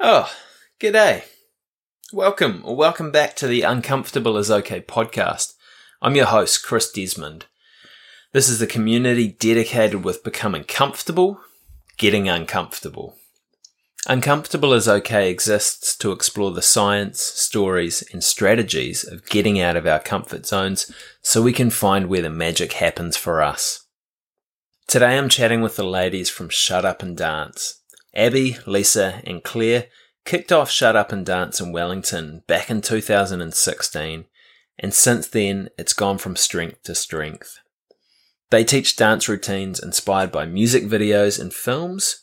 Oh, g'day. Welcome or welcome back to the Uncomfortable is Okay podcast. I'm your host, Chris Desmond. This is a community dedicated with becoming comfortable, getting uncomfortable. Uncomfortable is Okay exists to explore the science, stories, and strategies of getting out of our comfort zones so we can find where the magic happens for us. Today I'm chatting with the ladies from Shut Up and Dance. Abby, Lisa, and Claire kicked off Shut Up and Dance in Wellington back in 2016, and since then it's gone from strength to strength. They teach dance routines inspired by music videos and films.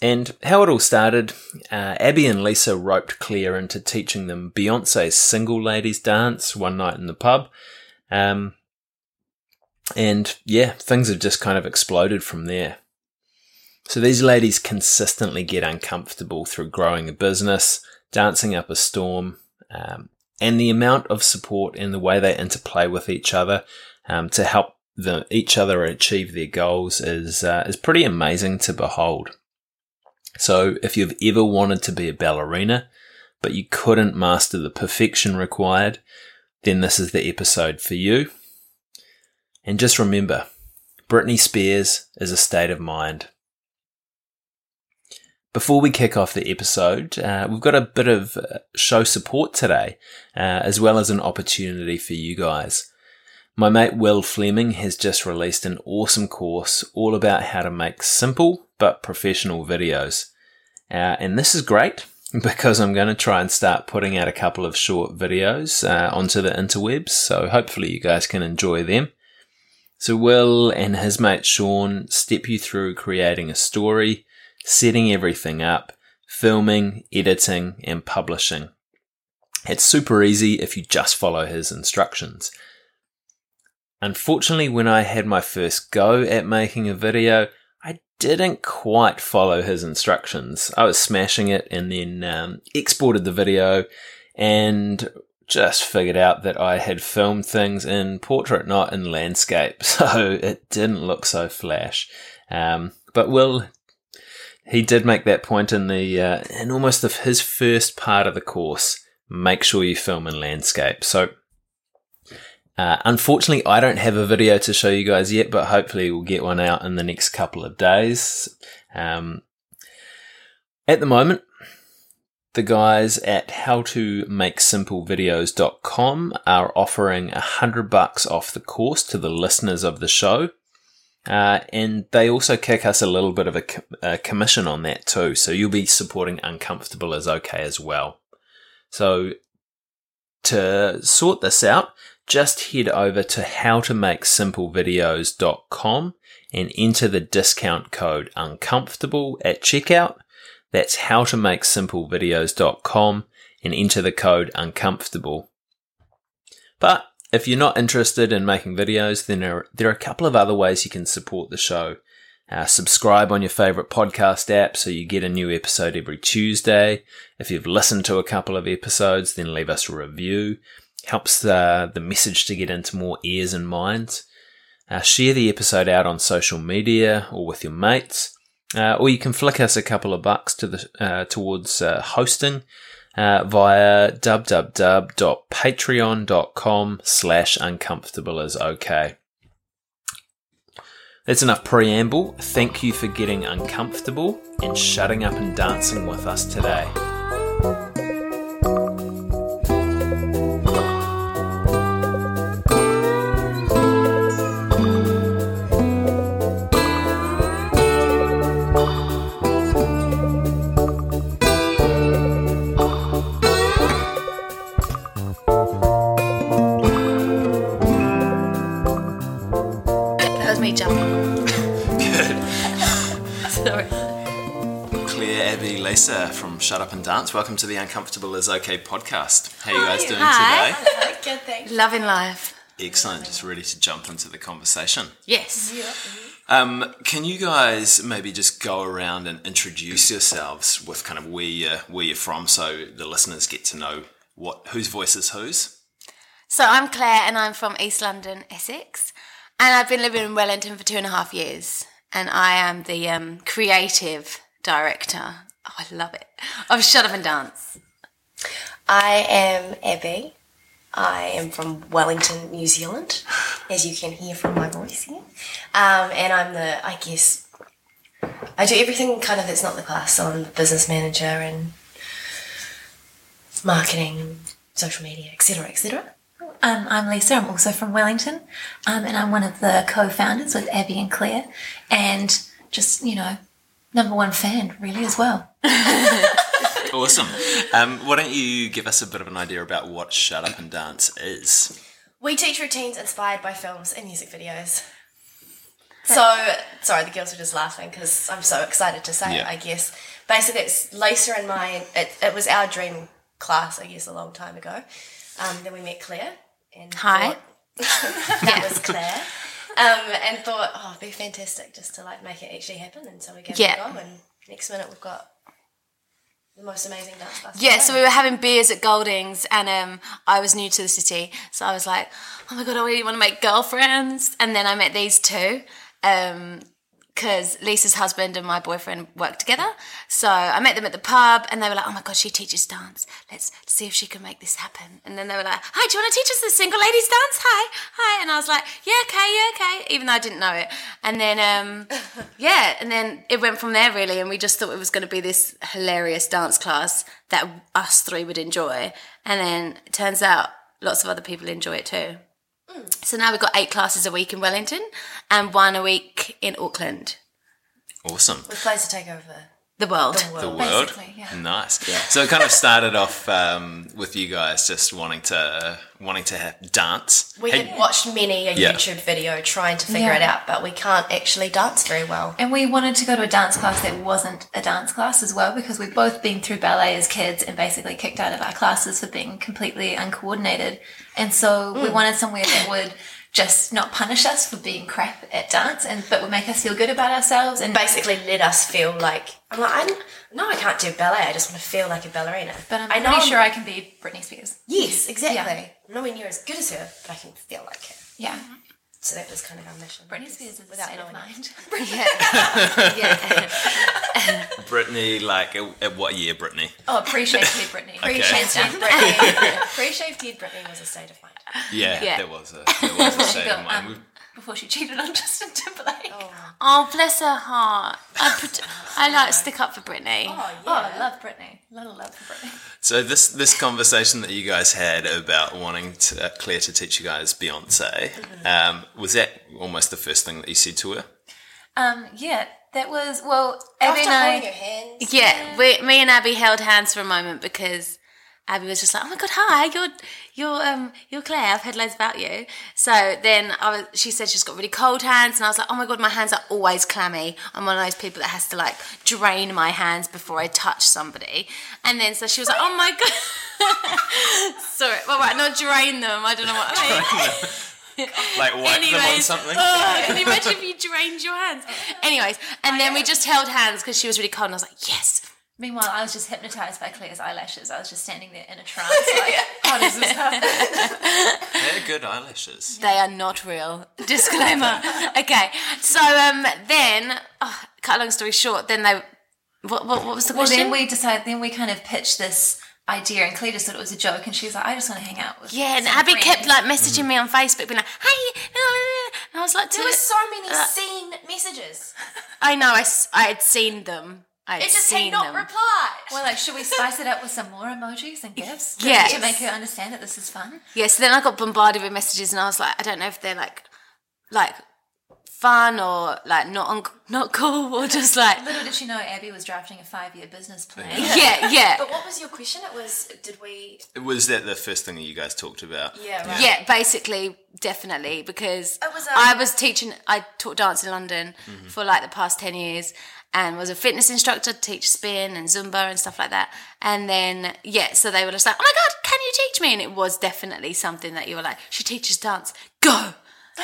And how it all started, uh, Abby and Lisa roped Claire into teaching them Beyonce's Single Ladies Dance one night in the pub. Um, and yeah, things have just kind of exploded from there. So these ladies consistently get uncomfortable through growing a business, dancing up a storm, um, and the amount of support and the way they interplay with each other um, to help the, each other achieve their goals is uh, is pretty amazing to behold. So if you've ever wanted to be a ballerina, but you couldn't master the perfection required, then this is the episode for you. And just remember, Britney Spears is a state of mind. Before we kick off the episode, uh, we've got a bit of uh, show support today, uh, as well as an opportunity for you guys. My mate Will Fleming has just released an awesome course all about how to make simple but professional videos. Uh, and this is great because I'm going to try and start putting out a couple of short videos uh, onto the interwebs, so hopefully you guys can enjoy them. So Will and his mate Sean step you through creating a story, setting everything up, filming, editing, and publishing. It's super easy if you just follow his instructions. Unfortunately, when I had my first go at making a video, I didn't quite follow his instructions. I was smashing it and then um, exported the video and just figured out that I had filmed things in portrait, not in landscape. So it didn't look so flash. Um, but Will he did make that point in the uh, in almost the, his first part of the course. Make sure you film in landscape. So, uh, unfortunately, I don't have a video to show you guys yet, but hopefully we'll get one out in the next couple of days. Um, at the moment, the guys at howtomakesimplevideos.com are offering a hundred bucks off the course to the listeners of the show. Uh, and they also kick us a little bit of a, a, commission on that too. So you'll be supporting Uncomfortable is okay as well. So to sort this out, just head over to howtomakesimplevideos.com and enter the discount code uncomfortable at checkout. That's howtomakesimplevideos.com and enter the code uncomfortable. But if you're not interested in making videos, then there are, there are a couple of other ways you can support the show. Uh, subscribe on your favorite podcast app so you get a new episode every Tuesday. If you've listened to a couple of episodes, then leave us a review. Helps the, the message to get into more ears and minds. Uh, share the episode out on social media or with your mates. Uh, or you can flick us a couple of bucks to the uh, towards uh, hosting uh, via www.patreon.com slash uncomfortable is okay. That's enough preamble. Thank you for getting uncomfortable and shutting up and dancing with us today. Shut Up and Dance. Welcome to the Uncomfortable is Okay podcast. How are you guys doing Hi. today? Good, thanks. Loving life. Excellent. Just ready to jump into the conversation. Yes. Um, can you guys maybe just go around and introduce yourselves with kind of where you're, where you're from so the listeners get to know what whose voice is whose? So I'm Claire and I'm from East London, Essex. And I've been living in Wellington for two and a half years. And I am the um, creative director. Oh, I love it. Of Shut Up and Dance. I am Abby. I am from Wellington, New Zealand, as you can hear from my voice here. Um, and I'm the, I guess, I do everything kind of that's not the class. So I'm the business manager and marketing, social media, etc., etc. Um, I'm Lisa. I'm also from Wellington, um, and I'm one of the co-founders with Abby and Claire, and just you know, number one fan really as well. Awesome. Um, why don't you give us a bit of an idea about what Shut Up and Dance is? We teach routines inspired by films and music videos. So, sorry, the girls are just laughing because I'm so excited to say Yeah. it, I guess. Basically, it's Lisa and my, it, it was our dream class, I guess, a long time ago. Um, then we met Claire. And Hi. thought- that was Claire. Um, and thought, oh, it'd be fantastic just to like make it actually happen. And so we gave Yeah. it a go. And next minute, we've got the most amazing dance class. Yeah, so we were having beers at Goldings, and um, I was new to the city, so I was like, "Oh my god, I really want to make girlfriends." And then I met these two, because Lisa's husband and my boyfriend work together. So I met them at the pub, and they were like, "Oh my god, she teaches dance. Let's see if she can make this happen." And then they were like, "Hi, do you want to teach us the single ladies dance? Hi, hi." And I was like, "Yeah, okay, yeah, okay," even though I didn't know it. And then, um, yeah, and then it went from there really, and we just thought it was going to be this hilarious dance class that us three would enjoy. And then it turns out lots of other people enjoy it too. So now we've got eight classes a week in Wellington and one a week in Auckland, Awesome. We're close to take over the world. the world. The world. Basically, yeah. Nice. So it kind of started off um, with you guys just wanting to wanting to have dance. We Hey- had watched many a Yeah. YouTube video trying to figure Yeah. it out, but we can't actually dance very well. And we wanted to go to a dance class that wasn't a dance class as well because we've both been through ballet as kids and basically kicked out of our classes for being completely uncoordinated. And so we wanted somewhere that would just not punish us for being crap at dance and but would make us feel good about ourselves and Basically, let us feel like I'm like I'm, no, I can't do ballet. I just want to feel like a ballerina. but I'm I pretty sure I can be Britney Spears. Yes, exactly. Yeah. I'm nowhere near as good as her, but I can feel like her. Yeah. So that was kind of our mission. Britney Spears is without state of knowing. mind. yeah. Britney, like at, at what year, Britney? Oh, pre-shaved head Britney. Pre-shaved Hands head. Britney. Pre-shaved head Britney was a state of mind. Yeah, Yeah. there was a there was a state of mind. um, Before she cheated on Justin Timberlake. Oh, Oh, bless her heart. I, put, I like stick up for Britney. Oh yeah. oh, I love Britney. A lot of love for Britney. So this this conversation that you guys had about wanting to, uh, Claire to teach you guys Beyonce, um, was that almost the first thing that you said to her? Um, yeah, that was well. Abby After and holding your hands. Yeah, we, me and Abby held hands for a moment because Abby was just like, "Oh my god, hi, you're you're um you're Claire. I've heard loads about you." So then I was, she said she's got really cold hands, and I was like, "Oh my god, my hands are always clammy. I'm one of those people that has to like drain my hands before I touch somebody." And then so she was like, "Oh my god." Sorry, well, right, not drain them. I don't know what I mean. Like wipe them on something? oh, can you imagine if you drained your hands? Anyways, and then we just held hands because she was really cold, and I was like, "Yes." Meanwhile, I was just hypnotized by Claire's eyelashes. I was just standing there in a trance, like, how does this happen? They're good eyelashes. They are not real. Disclaimer. okay, so um, then, oh, cut a long story short, then they. What, what, what was the Well, question? then we decided. Then we kind of pitched this idea, and Claire just thought it was a joke, and she was like, "I just want to hang out with." yeah, and Abby friends." kept like messaging me on Facebook, being like, "Hey," and I was like, There were so many uh, seen messages. "I know, I, I had seen them. I had It just had not them." replied. Well, like, should we spice it up with some more emojis and gifs? Yes. To make her understand that this is fun. Yeah, so then I got bombarded with messages, and I was like, I don't know if they're like, like fun or like not on, not cool or just like, Little did she know Abby was drafting a five-year business plan. yeah, yeah. But what was your question? It was, did we? Was that the first thing that you guys talked about? Yeah, right. Yeah, basically, definitely, because was, um, I was teaching, I taught dance in London for like the past 10 years and was a fitness instructor to teach spin and Zumba and stuff like that. And then, yeah, so they were just like, oh my God, can you teach me? And it was definitely something that you were like, she teaches dance, go.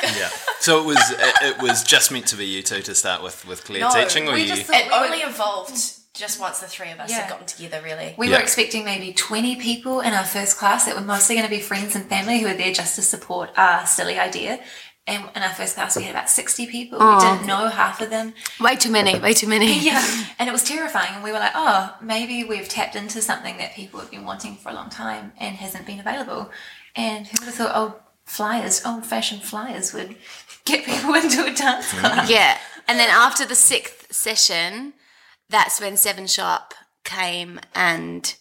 Yeah. So it was it, it was just meant to be you two to start with with Claire No, teaching, or we you? just It we were- only evolved just once the three of us Yeah. had gotten together, really. We Yeah. were expecting maybe 20 people in our first class that were mostly going to be friends and family who were there just to support our silly idea. And in our first class, we had about 60 people. We oh. didn't know half of them. Way too many, way too many. Yeah. And it was terrifying. And we were like, oh, maybe we've tapped into something that people have been wanting for a long time and hasn't been available. And who would have thought old flyers, old fashioned flyers would get people into a dance class? Yeah. And then after the sixth session, that's when Seven Sharp came and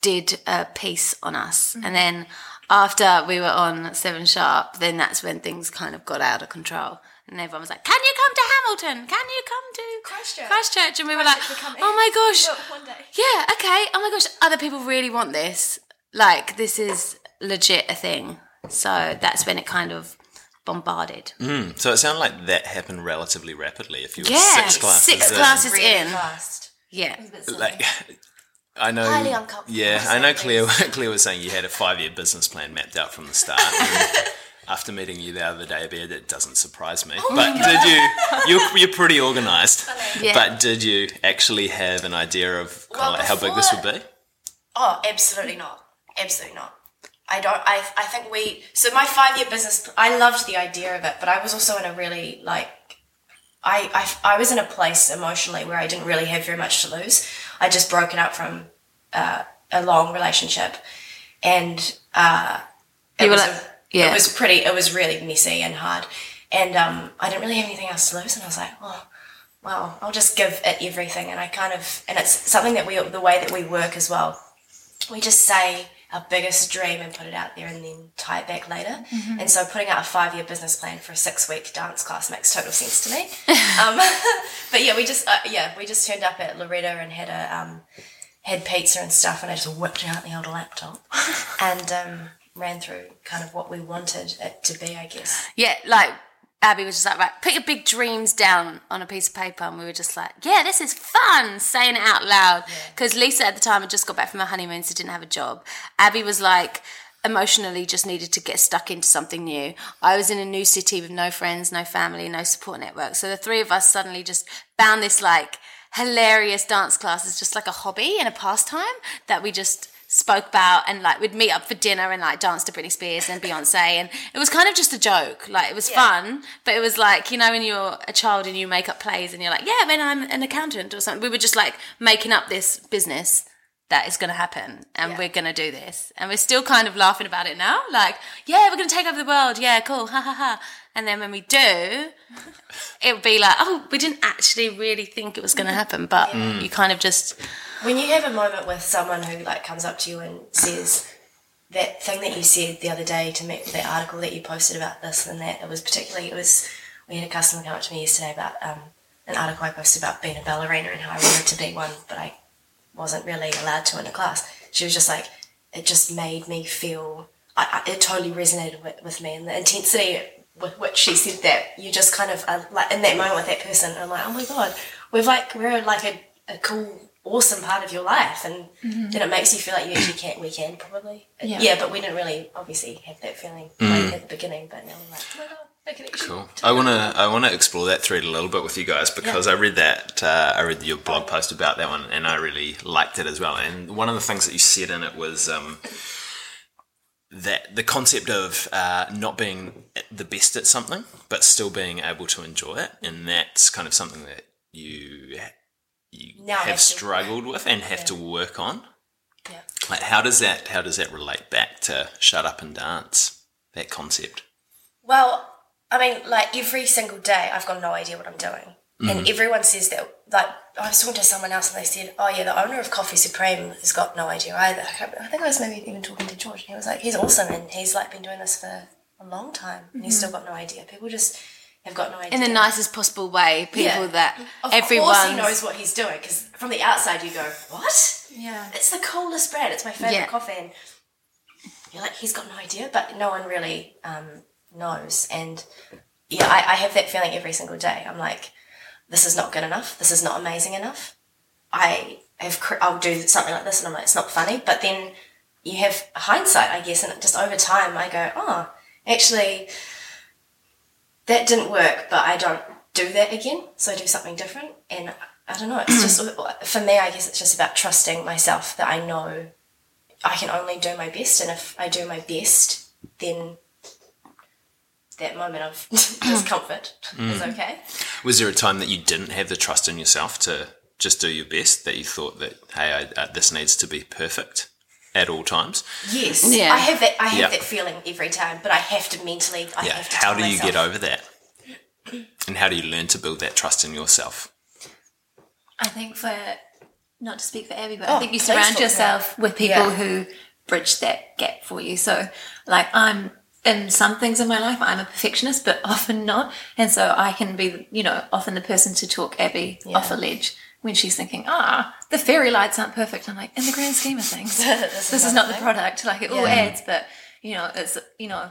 did a piece on us. And then after we were on Seven Sharp, then that's when things kind of got out of control. And everyone was like, Can you come to Hamilton? Can you come to Christchurch. Christchurch? And we were like, Oh my gosh. Well. Yeah, okay. Oh my gosh, other people really want this. Like, this is legit a thing. So that's when it kind of bombarded. Hmm, so it sounded like that happened relatively rapidly. If you were Yeah, six classes six in. classes Really in. fast. Yeah. like I know. Highly uncomfortable Yeah, I know. saying Claire, Claire was saying you had a five-year business plan mapped out from the start. after meeting you the other day, Beard, it doesn't surprise me. Oh but did you? You're, you're pretty organised. Yeah. But did you actually have an idea of Well, of how big this would be? Oh, absolutely not. Absolutely not. I don't. I. I think we. So my five year business. I loved the idea of it, but I was also in a really like. I, I, I was in a place emotionally where I didn't really have very much to lose. I just broken up from uh, a long relationship, and uh, it was like- a- yeah. it was pretty. It was really messy and hard, and um, I didn't really have anything else to lose. And I was like, oh, well, I'll just give it everything. And I kind of, and it's something that we, the way that we work as well we just say our biggest dream and put it out there and then tie it back later. And so putting out a five year business plan for a six week dance class makes total sense to me. um, but yeah, we just uh, yeah we just turned up at Loretta and had a um, had pizza and stuff, and I just whipped out the old laptop and um, ran through kind of what we wanted it to be, I guess. Yeah, like Abby was just like, right, put your big dreams down on a piece of paper. And we were just like, yeah, this is fun, saying it out loud. Because Lisa at the time had just got back from her honeymoon, so didn't have a job. Abby was like, emotionally just needed to get stuck into something new. I was in a new city with no friends, no family, no support network. So the three of us suddenly just found this like hilarious dance class as just like a hobby and a pastime that we just spoke about and like we'd meet up for dinner and like dance to Britney Spears and Beyonce and it was kind of just a joke. Like it was fun but it was like you know when you're a child and you make up plays and you're like yeah man I'm an accountant or something. We were just like making up this business that is going to happen and we're going to do this. And we're still kind of laughing about it now like yeah we're going to take over the world. Yeah cool. Ha ha ha. And then when we do it'll be like oh we didn't actually really think it was going to happen but you kind of just when you have a moment with someone who like comes up to you and says that thing that you said the other day to me, that article that you posted about this and that, it was particularly, it was, we had a customer come up to me yesterday about um, an article I posted about being a ballerina and how I wanted to be one, but I wasn't really allowed to in a class. She was just like, it just made me feel, I, I, it totally resonated with, with me. And the intensity with which she said that, you just kind of, are, like in that moment with that person, I'm like, oh my God, we've like, we're like a, a cool awesome part of your life. And mm-hmm. then it makes you feel like you actually can't. we can probably. Yeah, yeah but we didn't really obviously have that feeling like, mm. at the beginning but now we're like oh my god Cool. I want to I want to explore that thread a little bit with you guys because I read that uh, I read your blog post about that one and I really liked it as well. And one of the things that you said in it was um, that the concept of uh, not being the best at something but still being able to enjoy it, and that's kind of something that you you Now have have struggled with and have Yeah. to work on. yeah Like how does that how does that relate back to shut up and dance? That concept. well I mean like every single day I've got no idea what I'm doing and everyone says that like I was talking to someone else and they said oh yeah the owner of Coffee Supreme has got no idea either I, think I was maybe even talking to George and he was like he's awesome and he's like been doing this for a long time and he's still got no idea people just have got no idea in the nicest possible way people Yeah. that Of everyone course he knows what he's doing because from the outside you go, what? Yeah. It's the coolest brand. It's my favorite Yeah. coffee. And you're like, he's got no idea, but no one really um, knows. And yeah, I, I have that feeling every single day. I'm like, this is not good enough. This is not amazing enough. I have, I'll do something like this, and I'm like, it's not funny. But then you have hindsight, I guess, and just over time, I go, oh, actually, that didn't work, but I don't do that again. So I do something different. And I don't know, it's just, for me, I guess it's just about trusting myself that I know I can only do my best. And if I do my best, then that moment of discomfort is Mm. okay. Was there a time that you didn't have the trust in yourself to just do your best? That you thought that hey, I, uh, this needs to be perfect at all times? Yes, Yeah. I have that. I have Yeah. that feeling every time, but I have to mentally. I Yeah. have to How do you myself, get over that? And how do you learn to build that trust in yourself? I think for not to speak for Abby, but Oh, I think you surround talk to her. yourself with people Yeah. who bridge that gap for you. So, like, I'm in some things in my life, I'm a perfectionist, but often not, and so I can be, you know, often the person to talk Abby off a ledge when she's thinking, ah, the fairy lights aren't perfect. I'm like, in the grand scheme of things, this, this is not the product. Like, it all adds, but you know, it's you know.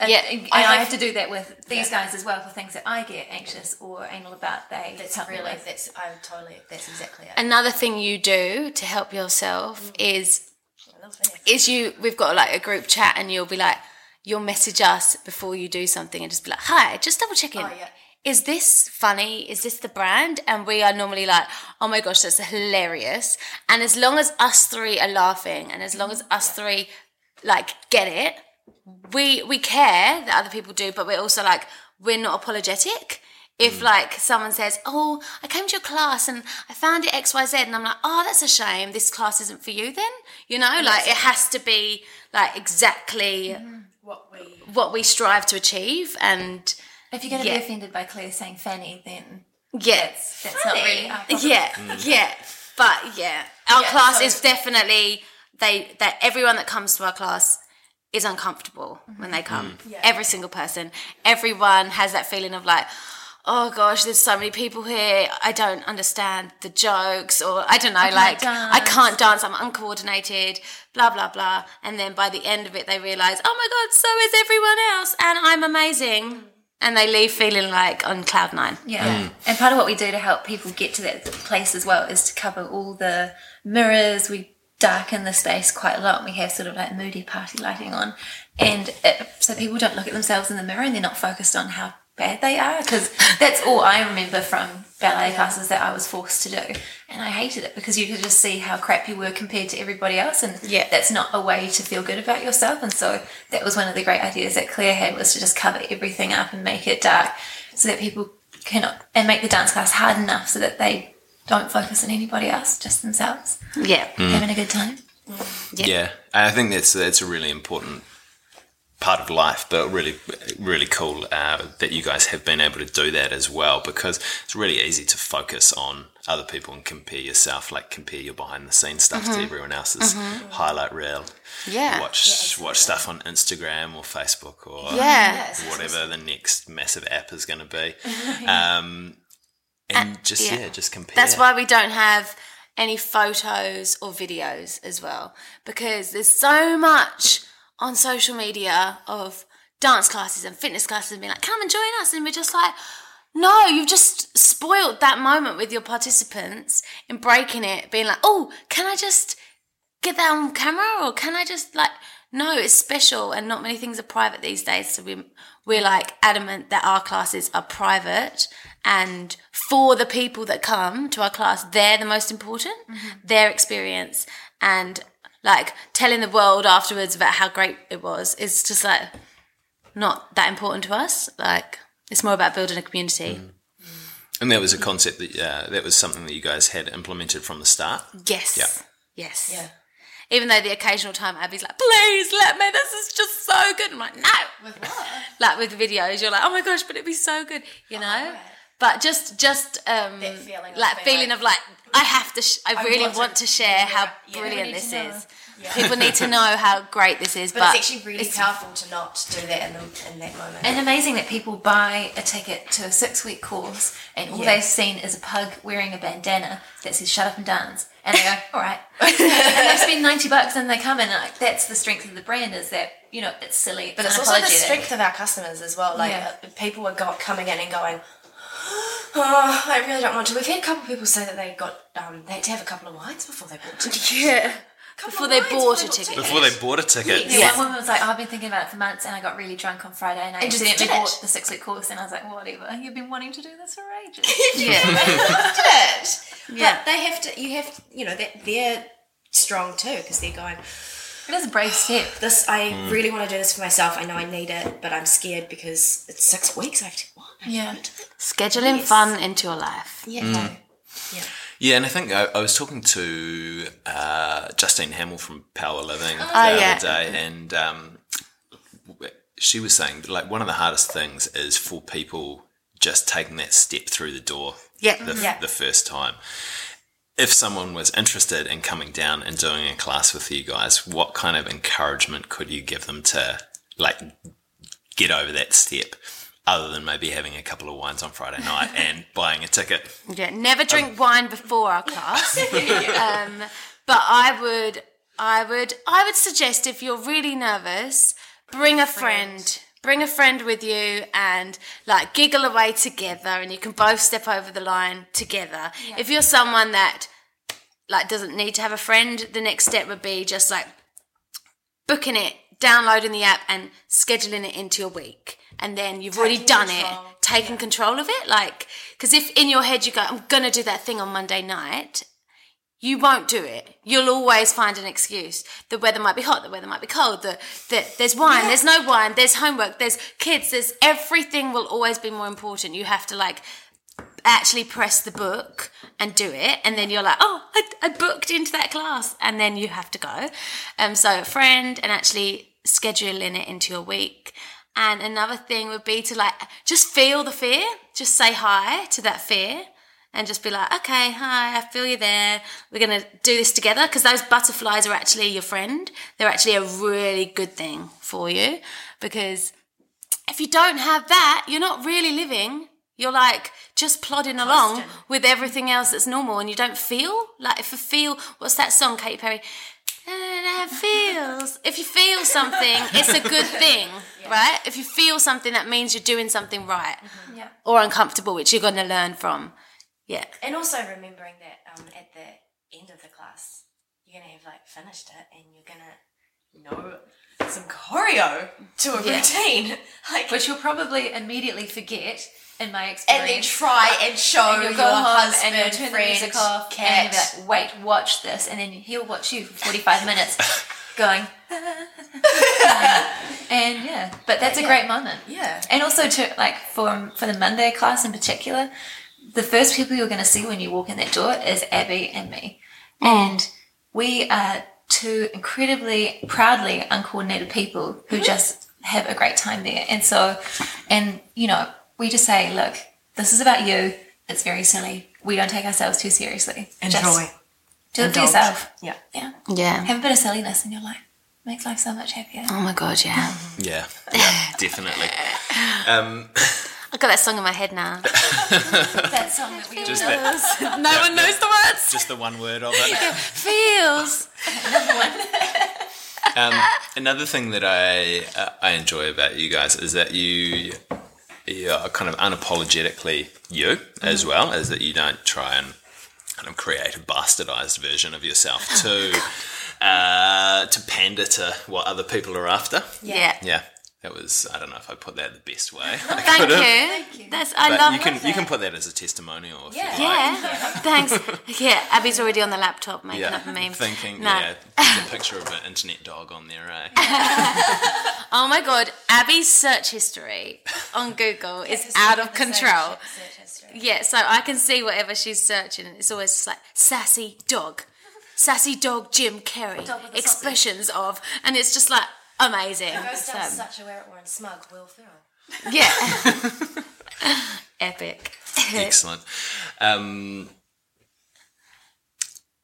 And, Yeah, and I I, have- have to do that with these guys as well for things that I get anxious or anal about. They That's help really. with. That's. I totally. That's exactly it. Another thing you do to help yourself is I love that. is you we've got like a group chat and you'll be like you'll message us before you do something and just be like hi just double checking. Oh, yeah. is this funny? Is this the brand? And we are normally like oh my gosh that's hilarious. And as long as us three are laughing and as long as us three like get it we we care that other people do but we're also like we're not apologetic. If mm. like someone says oh i came to your class and i found it xyz and i'm like oh that's a shame. This class isn't for you then you know? Like it has to be like exactly mm-hmm. What we. what we strive to achieve and If you're going to Yeah. be offended by Claire saying Fanny, then yeah that's, that's not really our problem. yeah yeah but yeah our Yeah, class so- is definitely they that everyone that comes to our class is uncomfortable when they mm. come mm. Yeah. every single person everyone has that feeling of like oh gosh there's so many people here i don't understand the jokes or i don't know can't like i can't dance i'm uncoordinated blah blah blah and then by the end of it they realize oh my god so is everyone else and i'm amazing and they leave feeling like on cloud nine Yeah. Mm. And part of what we do to help people get to that place as well is to cover all the mirrors. We darken the space quite a lot. We have sort of like moody party lighting on. And it, so people don't look at themselves in the mirror and they're not focused on how bad they are. Because that's all I remember from ballet classes that I was forced to do. And I hated it because you could just see how crap you were compared to everybody else. And Yeah. that's not a way to feel good about yourself. And so that was one of the great ideas that Claire had was to just cover everything up and make it dark so that people cannot and make the dance class hard enough so that they don't focus on anybody else, just themselves yeah mm. having a good time. Yeah, I think that's that's a really important part of life, but really, really cool uh, that you guys have been able to do that as well because it's really easy to focus on other people and compare yourself, like compare your behind the scenes stuff to everyone else's highlight reel. Yeah. watch watch stuff on Instagram or Facebook or yeah whatever the next massive app is going to be, um, and just yeah. yeah. just compare. That's why we don't have any photos or videos as well, because there's so much on social media of dance classes and fitness classes and being like, come and join us. And we're just like, no, you've just spoiled that moment with your participants in breaking it, being like, oh, can I just get that on camera or can I just like, no, it's special and not many things are private these days. So we, we're like adamant that our classes are private and for the people that come to our class, they're the most important, mm-hmm. their experience and like telling the world afterwards about how great it was is just like not that important to us. Like it's more about building a community. and that was a concept that uh, that was something that you guys had implemented from the start. Yes. Yeah. Yes. Yeah. Even though the occasional time Abby's like, please let me, this is just so good. I'm like, no. With what? Like with videos, you're like, oh my gosh, but it'd be so good, you know? But just, just, um, That feeling of like feeling like, of like, I have to, sh- I really want want, to- to, share how yeah, brilliant this to know. is. People need to know how great this is. But, But, it's actually really powerful to not do that in, the, in that moment. And amazing that people buy a ticket to a six week course and all Yeah. they've seen is a pug wearing a bandana that says shut up and dance. And they go, all right. and they spend 90 bucks and they come in and like, that's the strength of the brand is that, you know, it's silly. But it's also the strength of our customers as well. Like Yeah. uh, people are go- coming in and going, "Oh, I really don't want to." We've had a couple of people say that they got um, they had to have a couple of wines before they bought tickets. yeah. Couple Before they bought a ticket. Before they bought a ticket, Yeah, Yeah. one woman was like, oh, I've been thinking about it for months and I got really drunk on Friday and I And just accidentally did it. bought the six week course and I was like, whatever, you've been wanting to do this for ages. Yeah. loved it. Yeah. But they have to. You have. to, You know that they're strong too because they're going. It is a brave step. This I Mm. really want to do this for myself. I know I need it, but I'm scared because it's six weeks. I have to. What? I Yeah. have to do it. Scheduling fun into your life. Yeah. Mm. Yeah. Yeah, and I think I, I was talking to uh, Justine Hamill from Power Living the Oh, yeah. other day, and um, she was saying like one of the hardest things is for people just taking that step through the door Yeah. the, Yeah. the first time. If someone was interested in coming down and doing a class with you guys, what kind of encouragement could you give them to like get over that step, other than maybe having a couple of wines on Friday night and buying a ticket? Yeah, never drink wine before our class. um, but I would, I would, I would suggest if you're really nervous, bring a friend. Bring a friend with you and like giggle away together, and you can both step over the line together. If you're someone that like doesn't need to have a friend, the next step would be just like booking it, downloading the app, and scheduling it into your week. And then you've already done control. it, taking control of it. Like, because if in your head you go, I'm going to do that thing on Monday night, you won't do it. You'll always find an excuse. The weather might be hot, the weather might be cold, the, the, there's wine, there's no wine, there's homework, there's kids, there's everything will always be more important. You have to like actually press the book and do it and then you're like oh I, I booked into that class and then you have to go um so a friend and actually scheduling it into your week and another thing would be to like just feel the fear. Just say hi to that fear and just be like okay hi i feel you there. We're gonna do this together. Because those butterflies are actually your friend. They're actually a really good thing for you. Because if you don't have that, you're not really living. You're like just plodding along with everything else that's normal, and you don't feel like if you feel what's that song, Katy Perry? And it feels. If you feel something, it's a good thing, right? If you feel something, that means you're doing something right Yeah. or uncomfortable, which you're going to learn from. Yeah, And also remembering that um, at the end of the class, you're gonna have like finished it, and you're gonna know some choreo to a Yeah. routine, like Which you'll probably immediately forget, in my experience. and then try uh, and show And your husband, and you'll turn friend, the music off cat. and you'll be like, wait, watch this. And then he'll watch you for 45 minutes going, and yeah, but that's a great moment. yeah. And also to like for for the Monday class in particular, the first people you're going to see when you walk in that door is Abby and me, mm. and we are two incredibly proudly uncoordinated people who mm. just have a great time there. And so, and you know, we just say, look, this is about you. It's very silly. We don't take ourselves too seriously. Enjoy. Just do it for yourself. Yeah. Yeah. yeah. Have a bit of silliness in your life. Makes life so much happier. Oh my god, yeah. Yeah, yeah, definitely. Um, I've got that song in my head now. that song that we just that, no one knows the words. just the one word of it. Feels. Another Um, another thing that I uh, I enjoy about you guys is that you are kind of unapologetically you as well, as that you don't try and kind of create a bastardized version of yourself to uh, to pander to what other people are after. Yeah. Yeah, that was I don't know if I put that the best way. Thank you. Thank you. That's I But love you can that. you can put that as a testimonial if Yeah. you like. Yeah, thanks. Yeah, Abby's already on the laptop making Yeah, up a meme. thinking, No. yeah, there's a picture of an internet dog on there, eh? Oh my god, Abby's search history on Google is out of control. Yeah, so I can see whatever she's searching. It's always just like sassy dog, sassy dog Jim Carrey, Dog with a expressions of, and it's just like amazing. Goes down So, such a where it were in smug Will Ferrell. yeah, epic. Excellent. Um,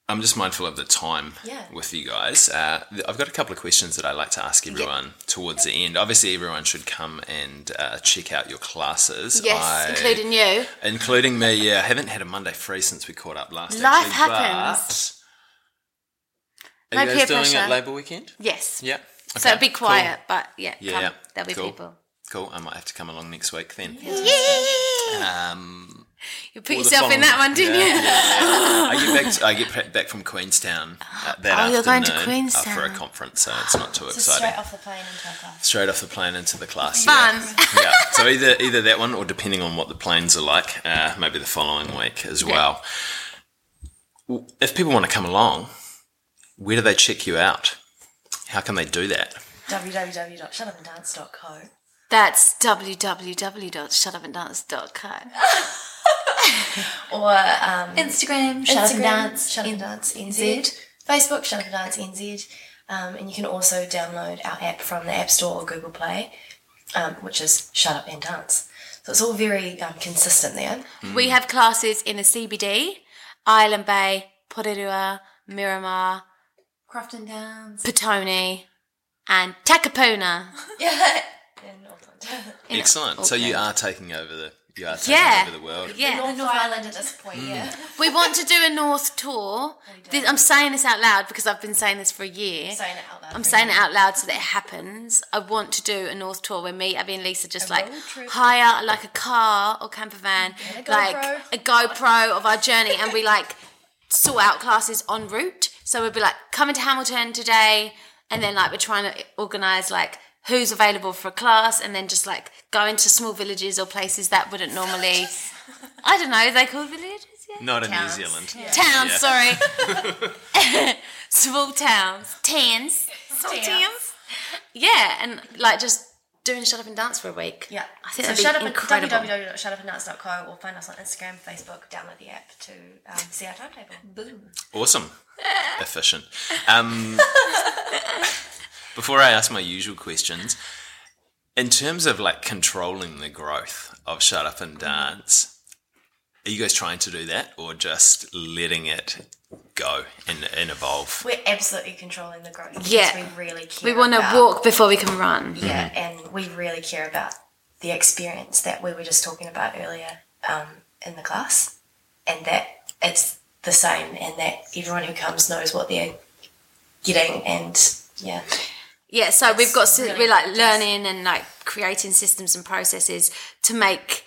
I'm just mindful of the time Yeah. with you guys. Uh, I've got a couple of questions that I like to ask everyone towards the end. Obviously, everyone should come and uh, check out your classes. Yes, I- including you. including me. Yeah, I haven't had a Monday free since we caught up last. Life actually, happens. But No are you guys doing pressure. it Labour weekend? Yes. Yeah. So Okay, be cool. quiet, but yeah, Yeah, come. yeah. There'll be Cool. people. Cool. I might have to come along next week then. Yeah. Um, You put yourself in that one, didn't yeah, you? yeah, yeah. I get back. To, I get back from Queenstown uh, that Oh, you're going to afternoon, uh, for a conference, so it's not too So exciting. straight off the plane into a class. Straight off the plane into the class. Fun. Yeah. yeah. So either either that one, or depending on what the planes are like, uh, maybe the following week as well. Well, If people want to come along, where do they check you out? How can they do that? www.shutupanddance.co. That's www.shutupanddance.co. Or um, Instagram, Shut Up and Dance. Shut Up and Dance NZ. Facebook, Shut Up and Dance NZ. Um, and you can also download our app from the App Store or Google Play, um, which is Shut Up and Dance. So it's all very um, consistent there. We have classes in the CBD, Island Bay, Porirua, Miramar, Crofton Downs. Petone, and Takapuna. Yeah. In Auckland. Excellent. So you are taking over the you are taking Yeah. over the world. Yeah, North, North Island at this point, hmm. yeah. we want to do a North tour. This- I'm saying this out loud because I've been saying this for a year. Saying it out loud. I'm saying it out loud so that it happens. I want to do a North tour where me, Abby, and Lisa just like hire like a car or camper van, And a like a GoPro of our journey, and we like sort out classes en route. So we'd be like coming to Hamilton today, and then like we're trying to organize like who's available for a class, and then just like go into small villages or places that wouldn't normally. I don't know. Are they call villages? Yeah. Not in Towns. New Zealand. Towns, Yeah. sorry. Small towns. Towns. Small Towns. towns. Yeah, and like just doing shut up and dance for a week. Yeah. I think so that'd be shut up incredible. at www.shutupanddance.co or find us on Instagram, Facebook, download the app to um, see our timetable. Boom. Awesome. Efficient. Um, before I ask my usual questions, in terms of like controlling the growth of Shut Up and Dance, are you guys trying to do that or just letting it go and, and evolve? We're absolutely controlling the growth. because Yeah. We really care We want to walk before we can run. Yeah, and we really care about the experience that we were just talking about earlier um, in the class, and that it's the same, and that everyone who comes knows what they're getting, and yeah, Yeah, so we've got sy- really we're like learning and like creating systems and processes to make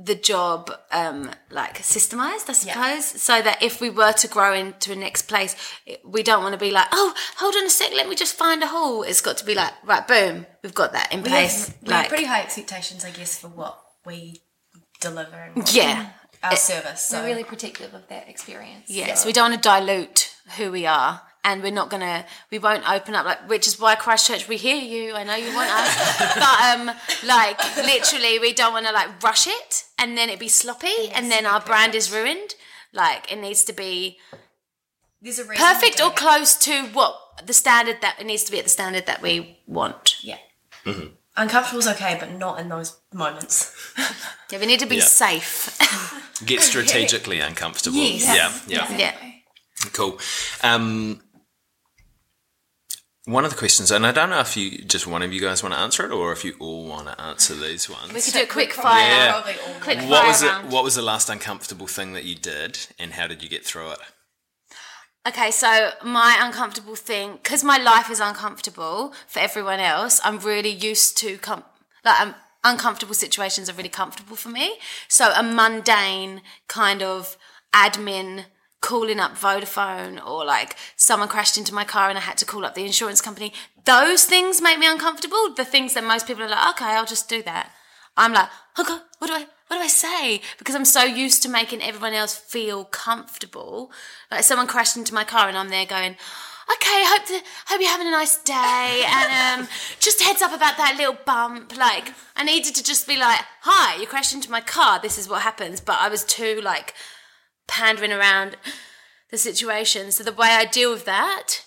the job um like systemized, I suppose, so that if we were to grow into a next place, we don't want to be like, oh, hold on a sec, let me just find a hole. It's got to be like, right, boom, we've got that in we place. have, we have like, pretty high expectations, I guess, for what we deliver and yeah, our service. So We're really protective of that experience. Yes, we don't want to dilute who we are, and we're not gonna. We won't open up like, which is why Christchurch. We hear you. I know you want us, but um, like literally, we don't want to like rush it, and then it be sloppy, and then our brand is ruined. Like it needs to be there's a reason perfect or close to what the standard that it needs to be at the standard that we want. Yeah. Uncomfortable's okay, but not in those moments. Yeah, we need to be Yeah. safe. Get strategically uncomfortable. Yes. Yeah, yeah. yeah. Cool. Um, one of the questions, and I don't know if you just one of you guys want to answer it, or if you all want to answer these ones. We could do a quick fire. Yeah. Probably all Quick what fire was it? round. What was the last uncomfortable thing that you did, and how did you get through it? Okay, so my uncomfortable thing, because my life is uncomfortable for everyone else, I'm really used to com- like um, uncomfortable situations are really comfortable for me. So a mundane kind of admin calling up Vodafone or like someone crashed into my car and I had to call up the insurance company. Those things make me uncomfortable. The things that most people are like, okay, I'll just do that. I'm like, okay, what do I what do I say? Because I'm so used to making everyone else feel comfortable. Like someone crashed into my car and I'm there going, okay, hope the, hope you're having a nice day, and um, just heads up about that little bump. Like I needed to just be like, hi, you crashed into my car. This is what happens. But I was too like pandering around the situation. So the way I deal with that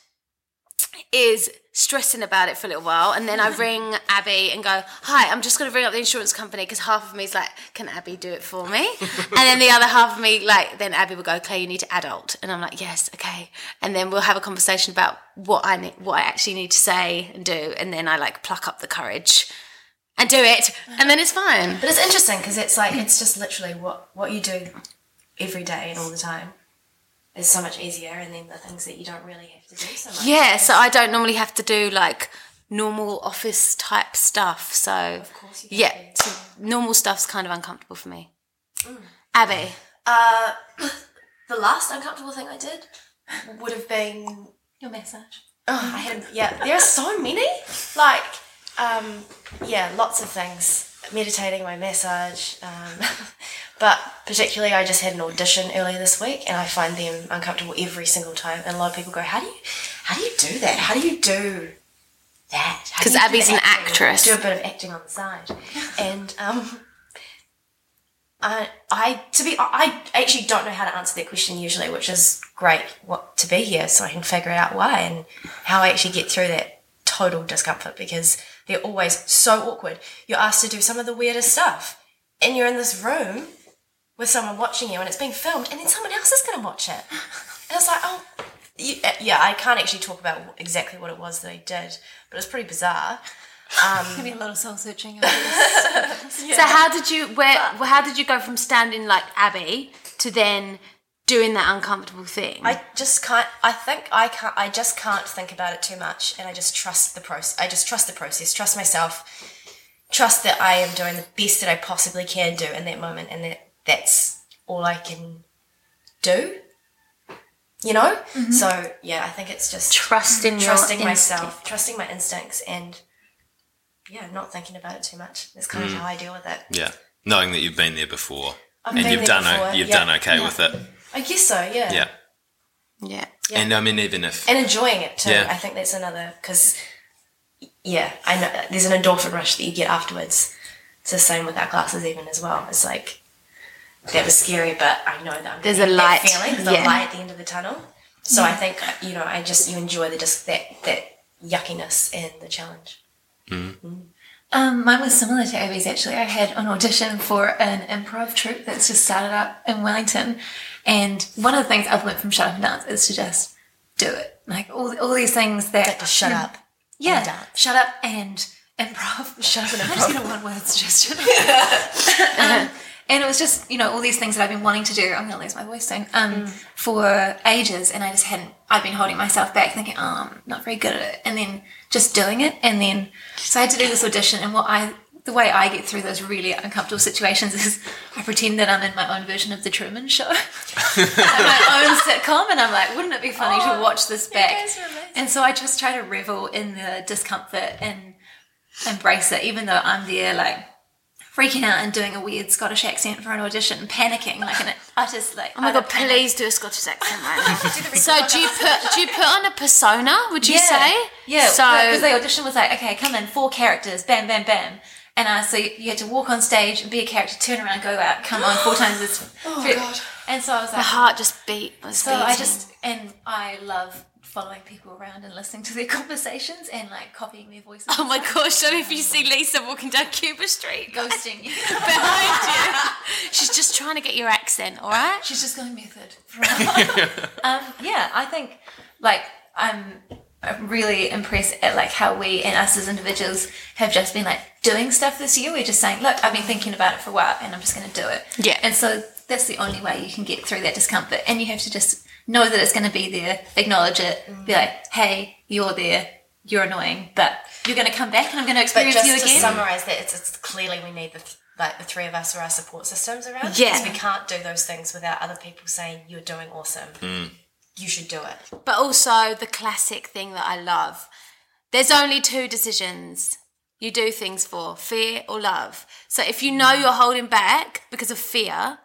is stressing about it for a little while and then I ring Abby and go, Hi, I'm just going to ring up the insurance company because half of me is like, Can Abby do it for me? and then the other half of me, like, then Abby will go, Claire, you need to adult. And I'm like, Yes, okay. And then we'll have a conversation about what I need, what I actually need to say and do. And then I like pluck up the courage and do it. And then it's fine. But it's interesting because it's like it's just literally what what you do every day and all the time is so much easier, and then the things that you don't really have to do so much. Yeah, so I don't normally have to do like normal office type stuff. So of course you yeah, do. so normal stuff's kind of uncomfortable for me. Abby, Uh, the last uncomfortable thing I did would have been Your massage. Oh, I had yeah. There are so many. Like, um, yeah, lots of things. Meditating, my massage, um, but particularly, I just had an audition earlier this week, and I find them uncomfortable every single time. And a lot of people go, "How do you, how do you do that? How do you do that? How 'Cause do you do Abby's an acting? actress. Do a bit of acting on the side, and um, I, I to be, I I actually don't know how to answer that question usually, which is great. What to be here, so I can figure out why and how I actually get through that total discomfort because they're always so awkward. You're asked to do some of the weirdest stuff, and you're in this room with someone watching you, and it's being filmed, and then someone else is going to watch it, and it's like, oh. you- uh, Yeah, I can't actually talk about exactly what it was that I did, but it's pretty bizarre. Maybe a lot of soul searching. So how did you where how did you go from standing like Abby to then doing that uncomfortable thing? I just can't. I think I can't. I just can't think about it too much, and I just trust the process. I just trust the process. Trust myself. Trust that I am doing the best that I possibly can do in that moment, and that that's all I can do. You know. Mm-hmm. So yeah, I think it's just Trusting your trusting instinct. myself, trusting my instincts, and yeah, not thinking about it too much. That's kind of mm. how I deal with it. Yeah. Knowing that you've been there before I've and you've done before, o- you've yeah. done okay with it. I guess so. Yeah. Yeah. yeah. And I mean, even if and enjoying it too. Yeah. I think that's another because yeah, I know there's an endorphin rush that you get afterwards. It's the same with our classes even as well. It's like that was scary, but I know that I'm There's a get that light, feeling. There's yeah. a light at the end of the tunnel. So I think you know I just you enjoy the just that that yuckiness and the challenge. Um, mine was similar to Abby's actually. I had an audition for an improv troupe that's just started up in Wellington. And one of the things I've learned from Shut Up and Dance is to just do it. Like all, all these things that. Like to shut up. Yeah. and dance. Shut up and improv. Shut up and I just improv. get a one word suggestion. um, and it was just, you know, all these things that I've been wanting to do. I'm going to lose my voice soon. Um, For ages. And I just hadn't, I've been holding myself back thinking, oh, I'm not very good at it. And then just doing it. And then, so I had to do this audition. And what I, the way I get through those really uncomfortable situations is I pretend that I'm in my own version of the Truman Show, my own sitcom, and I'm like, wouldn't it be funny to oh, watch this back? guys are amazing. And so I just try to revel in the discomfort and embrace it, even though I'm there like freaking out and doing a weird Scottish accent for an audition, and panicking like an artist. Like, Oh my god, please do a Scottish accent right now. so do you put do you put on a persona, would you say? Yeah. So because the audition was like, okay, come in, four characters, bam, bam, bam. And uh, so you, you had to walk on stage and be a character, turn around, go out, come on four times as. oh God. And so I was like, my heart just beat was so I just and I love following people around and listening to their conversations and like copying their voices. Oh my gosh, so if you see Lisa walking down Cuba Street ghosting you. behind you, she's just trying to get your accent, all right? She's just going method. um, yeah, I think like I'm I'm really impressed at like how we and us as individuals have just been like doing stuff this year. We're just saying, look, I've been thinking about it for a while and I'm just going to do it. Yeah. And so that's the only way you can get through that discomfort. And you have to just know that it's going to be there, acknowledge it, mm. be like, hey, you're there, you're annoying, but you're going to come back and I'm going to But experience just you again. Just to summarize that, it's, it's clearly we need the th- like the three of us are our support systems around. Yeah. because we can't do those things without other people saying you're doing awesome. Mm. You should do it. But also the classic thing that I love. There's only two decisions you do things for, fear or love. So if you know you're holding back because of fear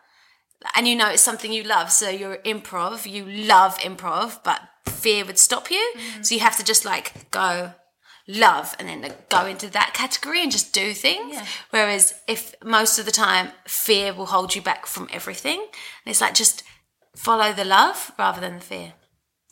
and you know it's something you love, so you're improv, you love improv, but fear would stop you. Mm-hmm. So you have to just like go love and then go into that category and just do things. Yeah. Whereas if most of the time fear will hold you back from everything, and it's like just follow the love rather than the fear.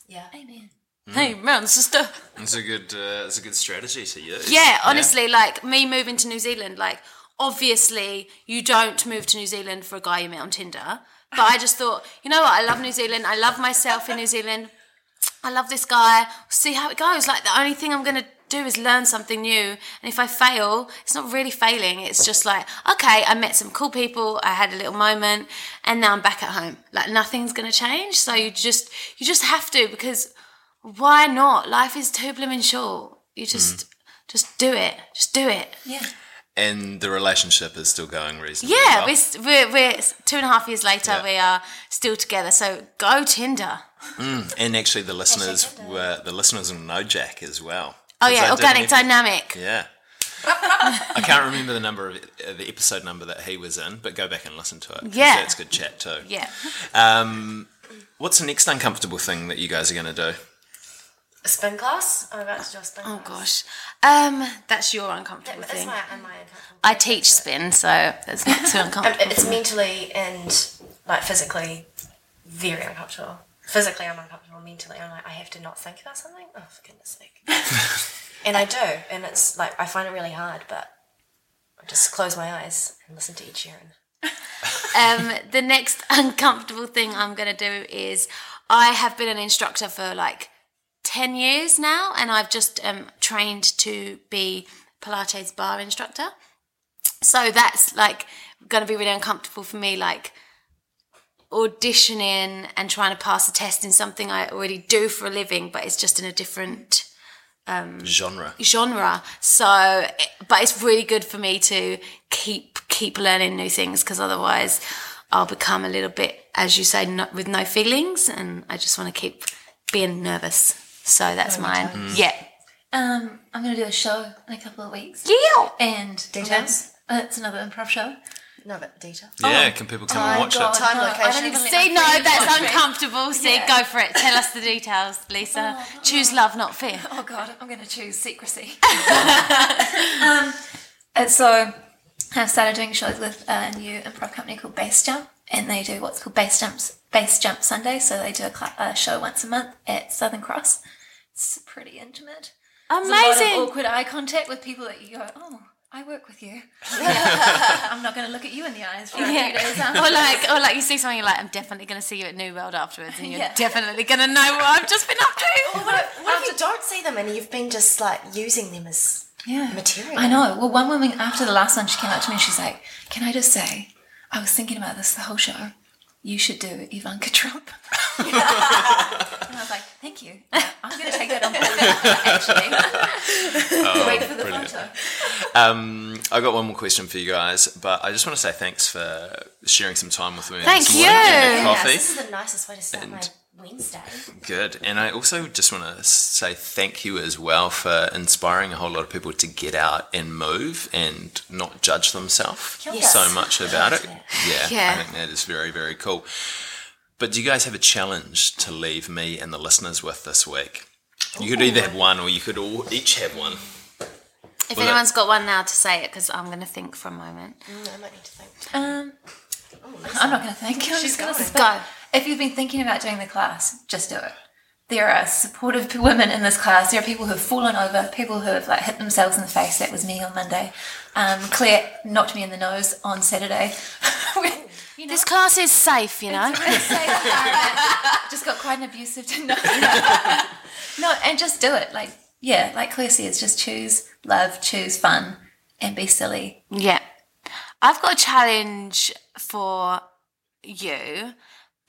Yeah. Amen. Hey, man, sister. it's a good uh, it's a good strategy to use. Yeah, honestly, like me moving to New Zealand, like obviously you don't move to New Zealand for a guy you met on Tinder. But I just thought, you know what, I love New Zealand. I love myself in New Zealand. I love this guy. See how it goes. Like the only thing I'm gonna do is learn something new. And if I fail, it's not really failing. It's just like, okay, I met some cool people. I had a little moment, and now I'm back at home. Like nothing's gonna change. So you just you just have to because why not? Life is too blooming short. You just mm. just do it. Just do it. Yeah. And the relationship is still going reasonably Yeah, well. we're, we're we're two and a half years later. Yeah. We are still together. So go Tinder. Mm. and actually the listeners were the listeners will know Jack as well. Oh 'Cause I yeah, organic dynamic. Yeah. I can't remember the number of uh, the episode number that he was in, but go back and listen to it. Yeah. that's good chat too. Yeah. Um, what's the next uncomfortable thing that you guys are going to do? A spin class? I'm about to do a spin Oh class. gosh, um, that's your uncomfortable That's thing. my, my uncomfortable. I teach spin, so it's not too Um, uncomfortable. it's mentally and like physically very uncomfortable. Physically, I'm uncomfortable. Mentally, I'm like, I have to not think about something. Oh, for goodness sake. and I do, and it's like I find it really hard, but I just close my eyes and listen to Ed Sheeran. um, the next uncomfortable thing I'm going to do is I have been an instructor for like 10 years now, and I've just um, trained to be Pilates barre instructor. So that's like going to be really uncomfortable for me, like auditioning and trying to pass a test in something I already do for a living, but it's just in a different Genre. genre. So, but it's really good for me to keep keep learning new things because otherwise, I'll become a little bit, as you say, no, with no feelings, and I just want to keep being nervous. So that's mine. Yeah. Um, I'm going to do a show in a couple of weeks. Yeah. And Details? Uh, it's another improv show. No, but detail. Yeah, can people come and Oh, watch God, it? Time, no, I location. don't even See, no, that's uncomfortable. See, Yeah. go for it. Tell us the details, Lisa. Oh, Choose love, not fear. Oh God, I'm going to choose secrecy. um, and so I've started doing shows with a new improv company called Base Jump, and they do what's called Base Jumps Base Jump Sunday. So they do a, cl- a show once a month at Southern Cross. It's pretty intimate. There's a lot of Amazing. awkward eye contact with people that you go, oh. I work with you. I'm not going to look at you in the eyes for a few days. or like, or like you see something, you're like, I'm definitely going to see you at New World afterwards, and you're Yeah. definitely going to know what I've just been up to. What if, what if you don't see them and you've been just like using them as yeah. material? I know. Well, one woman after the last one, she came up to me and she's like, "Can I just say, I was thinking about this the whole show. You should do Ivanka Trump." and I was like, "Thank you. I'm going to take that on board." Actually, wait for the brilliant. photo. Um, I got one more question for you guys, but I just want to say thanks for sharing some time with me. Thank this morning you. and your Yes, this is the nicest way to start my Wednesday. Good. And I also just want to say thank you as well for inspiring a whole lot of people to get out and move and not judge themselves Yes. so much about it. Yeah, Yeah. I think that is very, very cool. But do you guys have a challenge to leave me and the listeners with this week? You could either have one or you could all each have one. If Well, anyone's got one now to say it, because I'm going to think for a moment. Mm, I might need to think. Um, Oh, I'm not going to think. I'm She's just going to. Go. If you've been thinking about doing the class, just do it. There are supportive women in this class. There are people who have fallen over, people who have like hit themselves in the face. That was me on Monday. Um, Claire knocked me in the nose on Saturday. you know, This class is safe, you know. it's really safe just got quite an abusive to no, no, and just do it. Like yeah, like Claire says, just choose love, choose fun, and be silly. Yeah. I've got a challenge for you.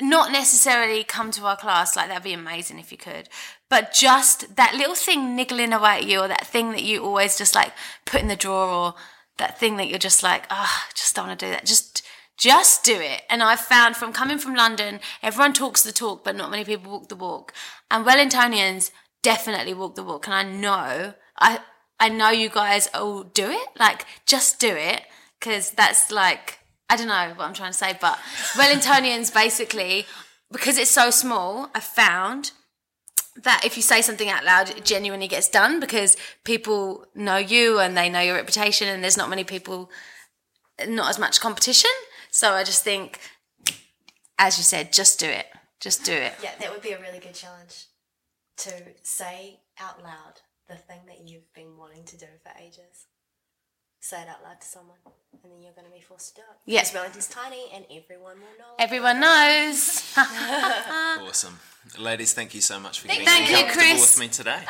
Not necessarily come to our class, like that'd be amazing if you could, but just that little thing niggling away at you, or that thing that you always just like put in the drawer, or that thing that you're just like, ah, just don't want to do that. Just, just do it. And I've found from coming from London, everyone talks the talk, but not many people walk the walk. And Wellingtonians definitely walk the walk. And I know, I, I know you guys all do it. Like, just do it. Cause that's like, I don't know what I'm trying to say, but Wellingtonians basically, because it's so small, I found that if you say something out loud, it genuinely gets done because people know you and they know your reputation, and there's not many people, not as much competition. So I just think, as you said, just do it. Just do it. Yeah, that would be a really good challenge to say out loud the thing that you've been wanting to do for ages. Say it out loud to someone, and then you're going to be forced to do it. Yeah. Because Wellington's tiny, and everyone will know. Everyone knows. Awesome. Ladies, thank you so much for getting Thank you, comfortable Chris. with me today.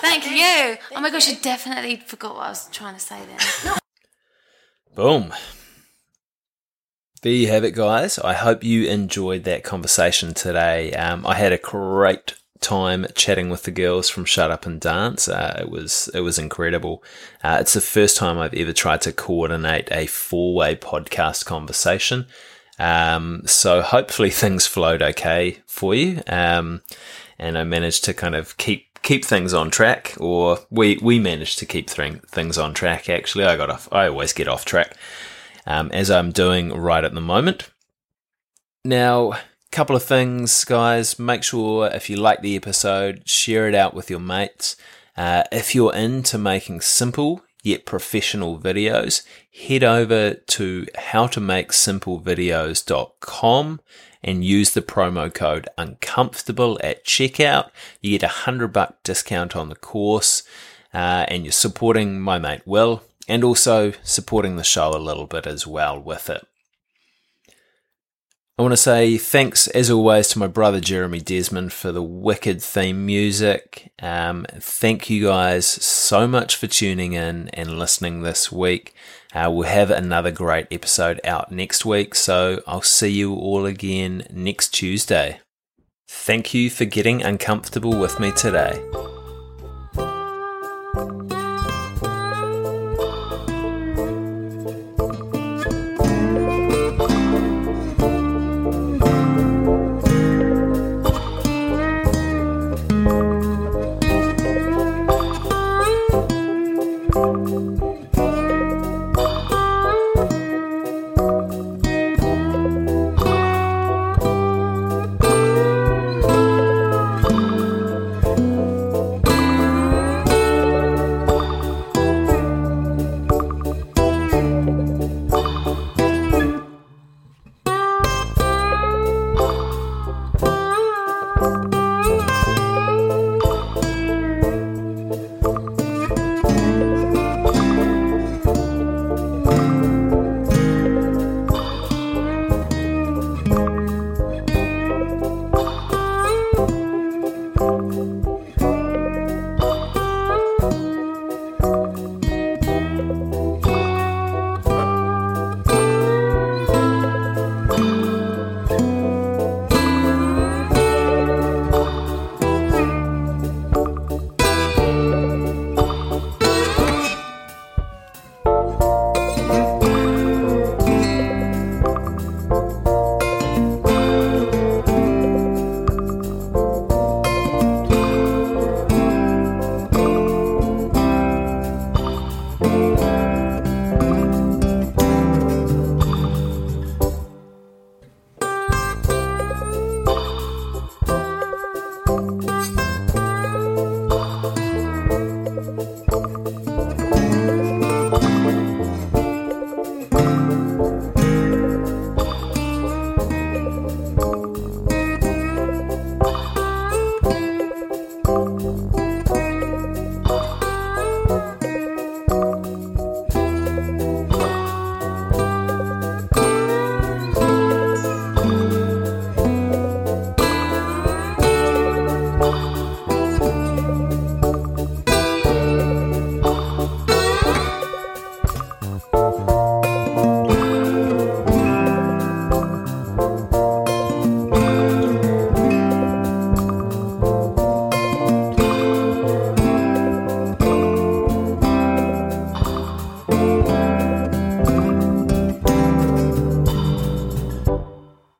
Thank you. Oh my gosh, I definitely forgot what I was trying to say then. Boom. There you have it, guys. I hope you enjoyed that conversation today. Um, I had a great time chatting with the girls from Shut Up and Dance. Uh, it was it was incredible. Uh, it's the first time I've ever tried to coordinate a four way podcast conversation. Um, so hopefully things flowed okay for you. Um, and I managed to kind of keep keep things on track, or we we managed to keep thing, things on track. Actually, I got off. I always get off track, um, as I'm doing right at the moment. Now, couple of things, guys. Make sure if you like the episode, share it out with your mates. Uh, if you're into making simple yet professional videos, head over to howtomakesimplevideos.com and use the promo code uncomfortable at checkout. You get a hundred buck discount on the course, uh, and you're supporting my mate Will and also supporting the show a little bit as well with it. I want to say thanks, as always, to my brother Jeremy Desmond for the wicked theme music. Um, thank you guys so much for tuning in and listening this week. Uh, we'll have another great episode out next week, so I'll see you all again next Tuesday. Thank you for getting uncomfortable with me today.